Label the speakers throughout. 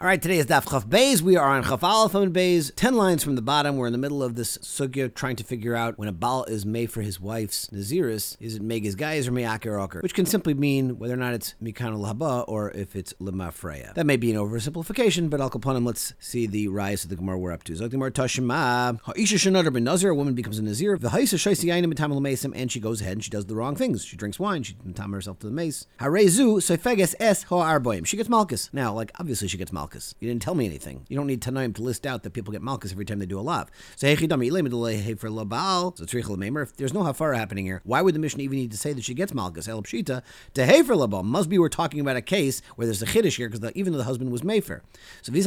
Speaker 1: All right, today is Daf Chaf Beis. We are on Chaf Aleph and Beis. Ten lines from the bottom. We're in the middle of this sugya trying to figure out when a Baal is made for his wife's Naziris, is it Megas Gaiz or Me'aker Oker? Which can simply mean whether or not it's Mikan Haba or if it's Lema Freya. That may be an oversimplification, but Al Kaponim, let's see the rise of the Gemara we're up to. Zog Gemara Tashima. Ha'isha Shanadar ben Nazir, a woman becomes a Nazir. V'haisa Shaisi Yaina Mitam Lamesim, and she goes ahead and she does the wrong things. She drinks wine, she mitam herself to the mace. Harezu, Sefeges Es Ha'arboim. She gets Malchus. Now, like, obviously she gets Malchus. You didn't tell me anything. You don't need Tanaim to list out that people get Malchus every time they do a lav. So if there's no hafara happening here, why would the Mishnah even need to say that she gets Malchus? El Pshita, to Hefer Labal. Must be we're talking about a case where there's a Chiddush here because even though the husband was Mefer. So if you're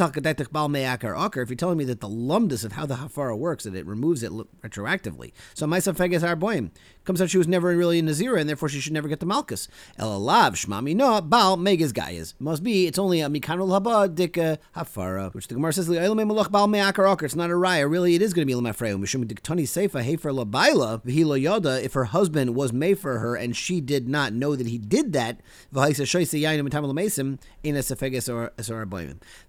Speaker 1: telling me that the lumdus of how the hafara works, that it removes it retroactively. So Feges Arboim comes out she was never really in a Nazira and therefore she should never get the Malchus. El Alav Shmami No Baal Megas Gayas. Must be it's only a Mikanul Haba Dika Hafara, which the Gemara says, It's not a raya. Really, it is going to be Lamafreu. Mishum Diktani Seifa Hefer Labaila, Vihilo Yoda, if her husband was made for her and she did not know that he did that,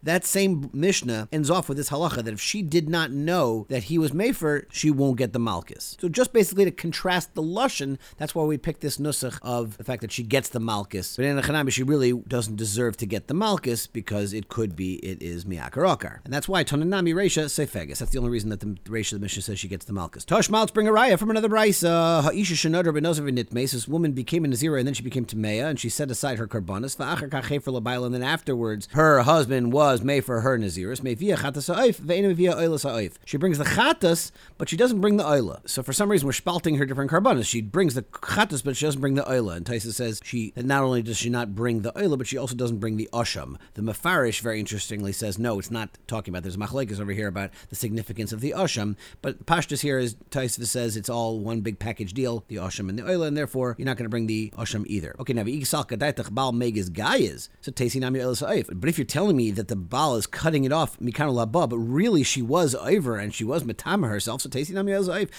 Speaker 1: that same Mishnah ends off with this halacha that if she did not know that he was made for, she won't get the Malchus. So just basically to contrast the Lushan, that's why we picked this nusach of the fact that she gets the Malchus. But in the Chanami, she really doesn't deserve to get the Malchus because it could be it is Miakar Okar. And that's why Tonanami Reisha Sefegas. That's the only reason that the Reisha of the Mishnah says she gets the Malchus. Tosh Maltz bring a raya from another Brisa. Uh, Ha'isha Shanadr Benozav Nitmes. This woman became a Nazira and then she became Tameya and she set aside her karbanas. Va'achar kachefer labail and then afterwards her husband was made for her Naziris. Mevia chatas ha'oif ve'ena mevia oilas. She brings the chatas, but she doesn't bring the oila. So for some reason we're spalting her different karbanas. She brings the chatas, but she doesn't bring the oila. And Taisa says she that not only does she not bring the oila, but she also doesn't bring the osham. The mafarish very interestingly says no, it's not talking about. There's machlekes over here about the significance of the osham, but pashtus here is Taisa says it's all one big package deal, the osham and the oila, and therefore you're not going to bring the osham either. Okay, now bal megas gayas so nami But if you're telling me that the bal is cutting it off mikano laba, but really she was over and she was matama herself, so nami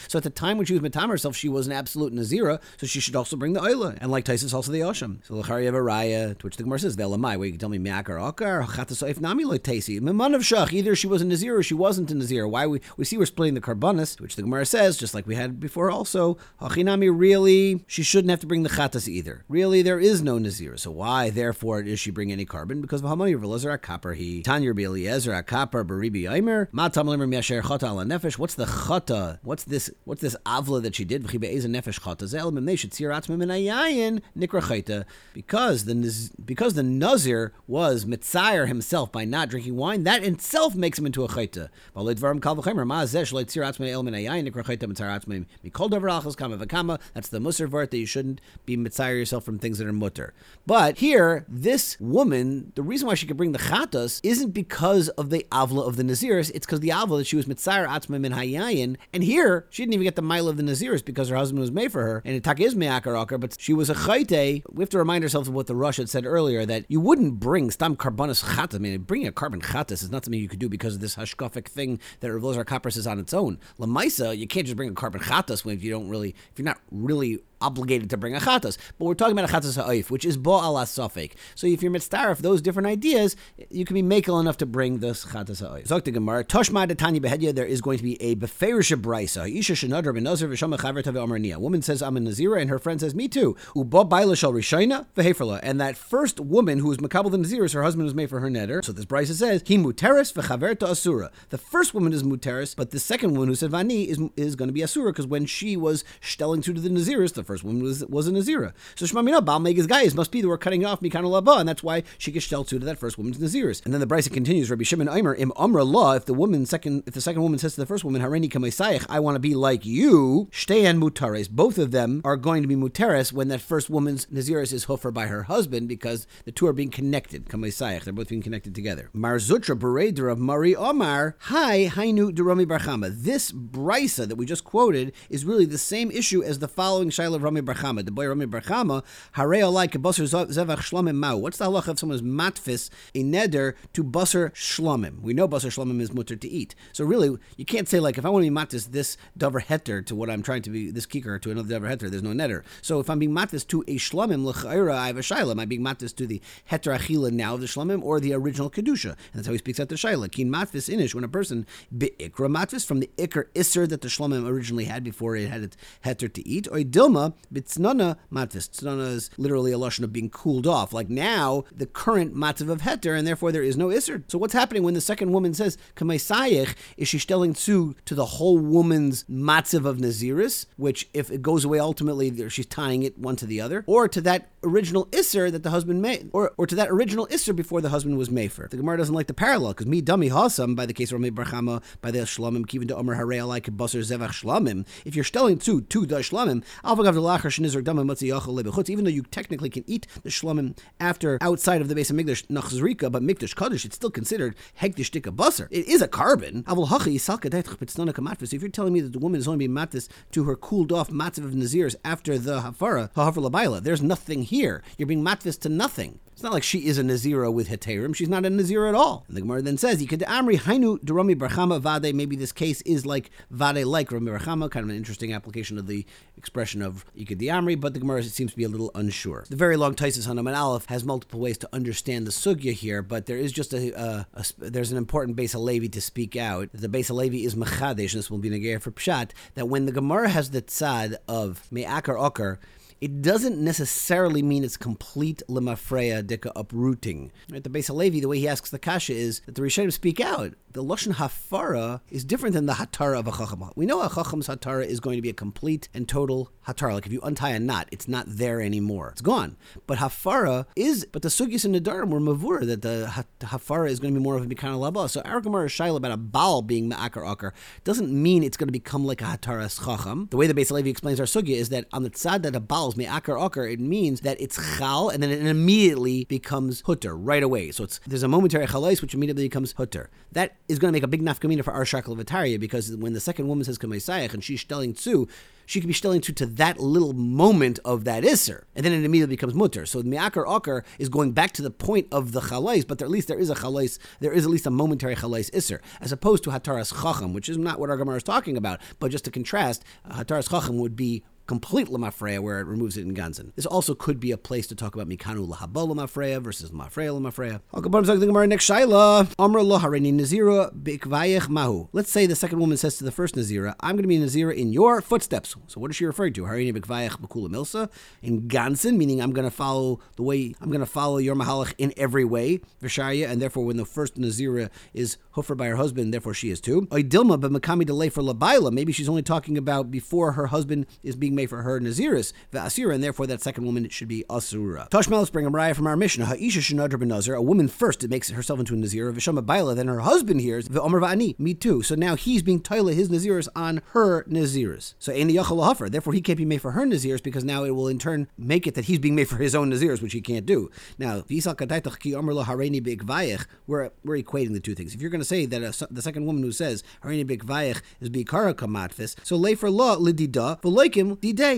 Speaker 1: So at the time when she was matama herself, she was an absolute nazira, so she should also bring the oila, and like Taisus also the osham. So lachari raya, to which the gemara says ve'lamai. Where you can tell me miakar akar chatasoif nami. Miman of shach. Either she was a nazir or she wasn't a nazir. Why we we see we're splitting the karbanis, which the gemara says just like we had before also. Hachinami really she shouldn't have to bring the chatas either. Really there is no nazir. So why therefore does she bring any carbon? Because of hamani v'lezer akapar he tanya Eliezer akapar baribi aimer matam lemer mesher chata ala nefesh. What's the chata? What's this? What's this avla that she did? Nefesh chata meminayayin nikra chayta. Because the because the nazir was mitzayer himself by not drinking wine, that itself makes him into a chayta. That's the musar vart that you shouldn't be mitzayer yourself from things that are mutter. But here, this woman, the reason why she could bring the chatas isn't because of the avla of the naziris, it's because the avla that she was mitzayer atzma min hayayin, and here she didn't even get the mile of the naziris because her husband was made for her, and it tak is me'akar but she was a chayte. We have to remind ourselves of what the Rosh had said earlier that you wouldn't bring stam karbanis chatas. I bringing a carbon chatas is not something you could do because of this hashkafic thing that Rav Lozer Kapras is on its own. Lamaisa, you can't just bring a carbon chatas when if you don't really, if you're not really obligated to bring a chatas. But we're talking about a chatas ha'oif, which is bo ala sofek. So if you're mitzdarif those different ideas, you can be makel enough to bring this chatas ha'oif. Zok Gemara, Toshma de Tanya behedya, there is going to be a beferish brisa. Isha shenadr ben nazir v'shama Woman says, I'm a nazira, and her friend says, me too. Ubo baila shal rishayna v'heferla. And that first woman who was makabel the nazir, her husband was made for her neder. So this brisa says, he muteris v'chaver asura. The first woman is muteris, but the second woman who said vani is, is going to be asura, because when she was stelling to the naziris, the first woman was was a Nazira. So Shmamina Baal Megas guys must be that we're cutting off Mikana Lava, and that's why she gets shell to that first woman's Naziris. And then the Bryson continues, Rabbi Shimon Aimer, Im Umra Law, if the woman second if the second woman says to the first woman, Hareni Kamaisayich, I want to be like you, Shteyan Mutares. Both of them are going to be Mutares when that first woman's Naziris is hofer by her husband because the two are being connected. Kamaisayich, they're both being connected together. Mar Zutra Bereder of Mari Omar, Hi, Hainu Durami Barchama. This Brisa that we just quoted is really the same issue as the following Shaila Shaila Rami Barchama, the boy Rami Barchama, Harei Alai Kebasar Zevach Shlomim Mao. What's the halacha if someone is matfis a neder to basar shlomim? We know basar shlomim is mutter to eat. So really, you can't say like if I want to be matfis this davar heter to what I'm trying to be this kikar to another davar heter. There's no neder. So if I'm being matfis to a shlomim l'chayra, I have a shaila. Am being matfis to the heter achila now of the shlomim or the original kedusha? And that's how he speaks out the shaila. Kin matfis inish when a person be ikra matfis from the ikr iser that the shlomim originally had before it had its heter to eat. Or dilma bitznana matfis. Tznana is literally a lashon of being cooled off. Like now, the current matzav of heter, and therefore there is no iser. So what's happening when the second woman says kamaisayich? Is she telling to to the whole woman's matzav of naziris, which if it goes away ultimately, she's tying it one to the other, or to that original iser that the husband made, or or to that original iser before the husband was mefer. The Gemara doesn't like the parallel because me dummy hasam by the case of Rami Barchama by the shlamim kivin to Omer Harei basar zevach shlamim. If you're telling to to the shlamim, even though you technically can eat the shlamim after outside of the base of Migdash Nachzrika, but Mikdash Kaddish, it's still considered Hekdish Dika Basar. It is a carbon. If you're telling me that the woman is only being matis to her cooled off matzav of Nazirs after the Hafara, Hafar Labaila, there's nothing here. You're being matvis to nothing. It's not like she is a Nazira with Heterim. She's not a Nazira at all. And the Gemara then says, could Amri Hainu Durami Barchama Vade. Maybe this case is like Vade like Rami Barchama, kind of an interesting application of the expression of Ikad Amri, but the Gemara seems to be a little unsure. The very long Taisus Hanaman Aleph has multiple ways to understand the Sugya here, but there is just a, a, there's an important Beis Halevi to speak out. The Beis Halevi is Mechadesh, and this will be Nagir for Pshat, that when the Gemara has the tzad of Me'akar Okar, it doesn't necessarily mean it's complete lemafreya dika uprooting. Right? The Beis Halevi, the way he asks the kasha is that the Rishonim speak out. The lashon hafara is different than the hatara of a chacham. We know a chacham's hatara is going to be a complete and total hatara. Like if you untie a knot, it's not there anymore. It's gone. But hafara is, but the sugis and nadarim were mavur that the hafara is going to be more of a mikana laba. So our Gemara shaila about a baal being ma'akar akar doesn't mean it's going to become like a hatara chacham. The way the Beis Halevi explains our sugya is that on the tzad that a baal me'akar okar, it means that it's chal and then it immediately becomes hutter right away. So it's there's a momentary chalais which immediately becomes hutter. That is going to make a big nafkamina for our shackle of because when the second woman says kamaisayach and she's telling tzu, she could be stelling to to that little moment of that iser, and then it immediately becomes mutter. So mi'akar akar is going back to the point of the chalais, but there, at least there is a chalais, there is at least a momentary chalais iser, as opposed to hataras chacham, which is not what our Gemara is talking about. But just to contrast, hataras chacham would be complete lamafreya where it removes it in ganzen. This also could be a place to talk about mikanu lahabo lamafreya versus lamafreya lamafreya. Next shaila, amra lo harini nazira bikvayech mahu. Let's say the second woman says to the first nazira, "I'm going to be nazira in your footsteps." So what is she referring to? Harini bikvayech bakula milsa in ganzen, meaning I'm going to follow the way I'm going to follow your mahalach in every way, visharya, and therefore when the first nazira is huffer by her husband, therefore she is too. Dilma but makami delay for labaila. Maybe she's only talking about before her husband is being made for her Naziris, Asira, and therefore that second woman should be Asura. Tashmal, let's bring a Mariah from our Mishnah. Ha'isha shenadra ben Nazir, a woman first it makes herself into a Nazir, Vishama Baila, then her husband hears, V'omer va'ani, me too. So now he's being Taila his Naziris on her Naziris. So Aini Yachal therefore he can't be made for her Naziris because now it will in turn make it that he's being made for his own Naziris, which he can't do. Now, we're, we're equating the two things. If you're going to say that a, the second woman who says Hareini Bikvayach is Bikara Kamatfis, so lay for law lidida, v'loikim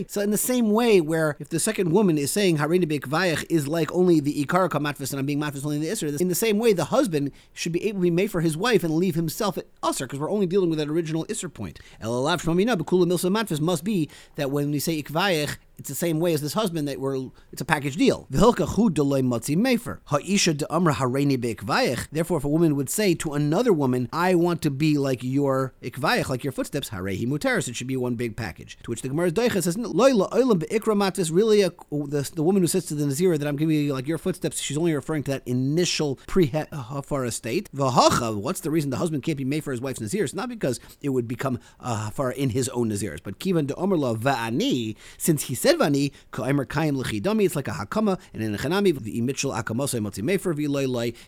Speaker 1: So in the same way, where if the second woman is saying Harini Vayach is like only the Ikar Kamatvis and I'm being matvis only in the Isra, in the same way, the husband should be able to be made for his wife and leave himself at Usr, because we're only dealing with that original Isser point. Elalav Shmamina, Bekula Milsa Matvis must be that when we say Ikvayach, it's the same way as this husband that we're it's a package deal. Therefore, if a woman would say to another woman, I want to be like your ikvayach, like your footsteps, harehi muteris, it should be one big package. To which the Gemara's Deicha says, really a, the, the woman who says to the Nazira that I'm giving you like your footsteps, she's only referring to that initial pre-hafara state. What's the reason the husband can't be made for his wife's Nazir? It's not because it would become a hafara in his own Nazirs, but kivan de omerla va'ani, since he said vani, ka'emer kaim l'chidami, it's like a hakama, and in a chanami, the mitchell akamosai motzi mefer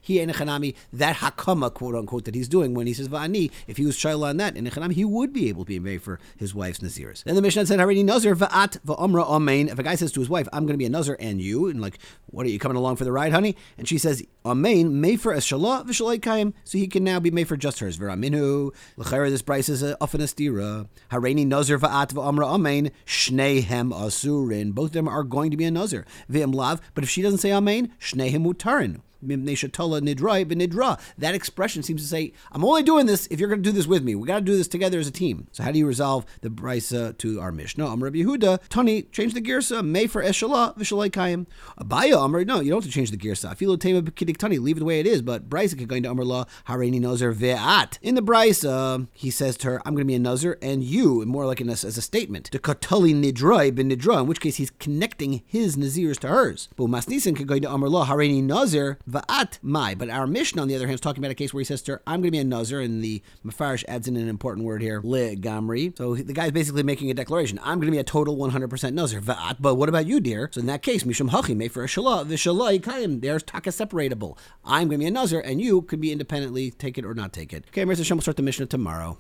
Speaker 1: he in a chanami, that hakama, quote unquote, that he's doing when he says vani, if he was shaila on that, in a chanami, he would be able to be made for his wife's Nazirs. Then the Mishnah said, already Nazir va'at va'omra amen. If a guy says to his wife, I'm going to be a Nazir and you, and like, what are you coming along for the ride, honey? And she says, amen, mefer es shalah v'shalai kaim, so he can now be made for just hers. V'raminu, l'chayra, this price is often a stira. Hareini Nazir va'at va'omra amen, shnei hem asu isurin. Both of them are going to be a nazir. Lav. But if she doesn't say amen, shnehim mutarin. That expression seems to say, I'm only doing this if you're going to do this with me. We got to do this together as a team. So how do you resolve the brisa to our Mishnah? Amr Rabbi Yehuda, Tani, change the girsa, may for eshalah, vishalai kayim. Abaya Amr, no, you don't have to change the girsa. Filo tema b'kidik tani, leave it the way it is. But brisa could go into Amr law, hareini nozer ve'at. In the brisa, he says to her, I'm going to be a nozer, and you, more like in a, as a statement, the katali nidroi ben nidra, in which case he's connecting his nazirs to hers. But Masnisin could go into Amr law, hareini nozer va'at mai. But our mission, on the other hand, is talking about a case where he says to her, I'm going to be a nazir, and the Mefarish adds in an important word here, le gamri. So the guy's basically making a declaration. I'm going to be a total 100% nazir. Va'at, but what about you, dear? So in that case, mishum hachi, may for a shalah, vishallah yikayim, there's taka separatable. I'm going to be a nazir, and you could be independently take it or not take it. Okay, Mirza Hashem will start the Mishnah tomorrow.